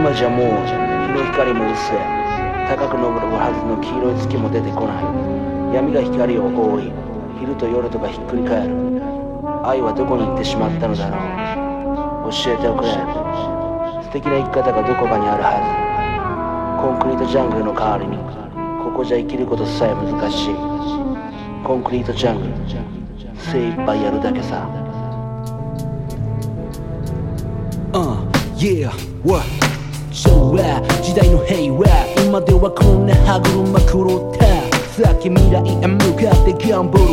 今じゃもう日の光も薄れ高く昇るはずの黄色い月も出てこない。闇が光を覆い昼と夜とがひっくり返る。愛はどこに行ってしまったのだろう。教えておくれ。素敵な生き方がどこかにあるはず。コンクリートジャングルの代わりにここじゃ生きることさえ難しい。コンクリートジャングル。精一杯やるだけさ。Uh, yeah, what? 昭和時代の平和今ではこんな歯車狂ったさっき未来へ向かってギャンブル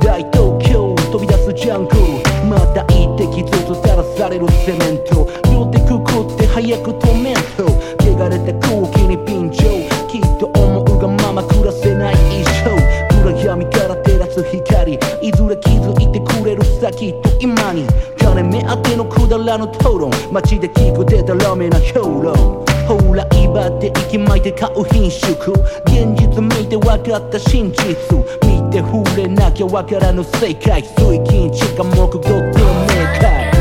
大東京飛び出すジャングルまた一滴ずつ垂らされるセメント。両手くくって早く止めんと。汚れた空気に便乗きっと思うがまま暮らせない一生。暗闇から照らす光いずれ気づいてくれるさきっと今に。金目当てのくだらぬ討論街で聞くデタラメな評論ほら威張って息巻いて買う品種現実見て分かった真実見て触れなきゃ分からぬ世界水金地下木土天明快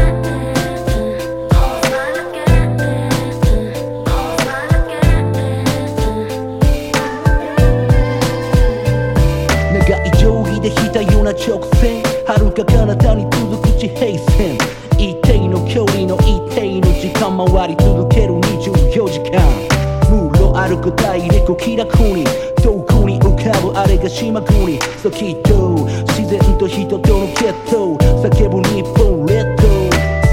長い定規で引いたような直線遥か彼方に続く地平線時間回り続ける24時間ムーロ歩く大陸気楽に遠くに浮かぶあれが島国そきっと自然と人との決闘叫ぶ日本列島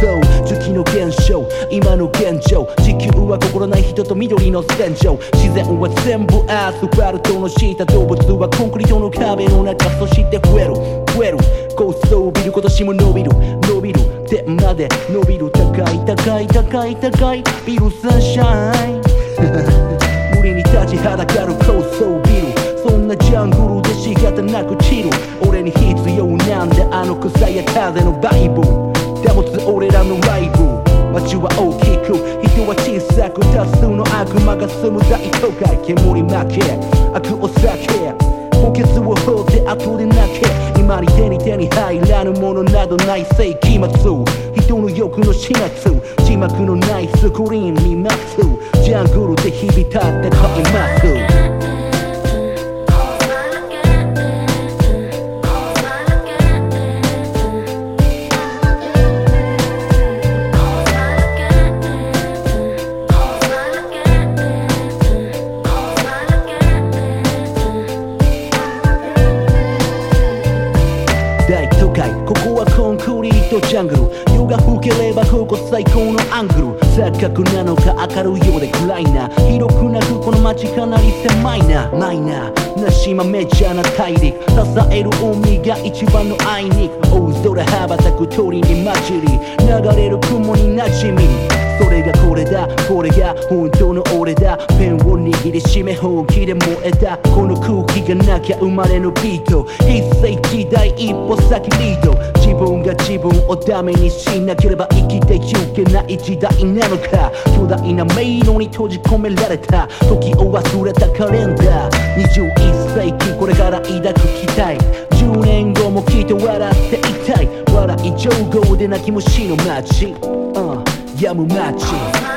そう月の現象。今の現状。地球は心ない人と緑の戦場。自然は全部アスファルトの下動物はコンクリートの壁の中そして増える増える高層ビル今年も伸びる伸びる天まで伸びる高い高い高い高いビルサンシャイン。無理に立ちはだかる高層ビル。そんなジャングルで仕方なく散る俺に必要なんであの草や風のバイブ。保つ俺らのライブ。街は大きく人は小さく多数の悪魔が住む大都会。煙負け。悪を避け補欠を放って後でなるものなどない世紀末。人の欲の始末。字幕のないスクリーン見ますジャングルで日々立って買います。大都会。ここはクリートジャングル。夜が更ければここ最高のアングル。錯覚なのか明るいようで暗いな。広くなくこの街かなり狭いな。マイナーな島メジャーな大陸。支える海が一番の愛に。大空羽ばたく鳥に混じり。流れる雲に馴染み。それがこれだ。これが本当の俺だ。ペンを握りしめ本気で燃えた。この空気がなきゃ生まれぬビート。一世時代一歩先リード。自分が自分をダメにしなければ生きていけない時代なのか。巨大な迷路に閉じ込められた。時を忘れたカレンダー。21世紀これから抱く期待。10年後もきっと笑っていたい。笑い上手で泣き虫の街、うんやむ街。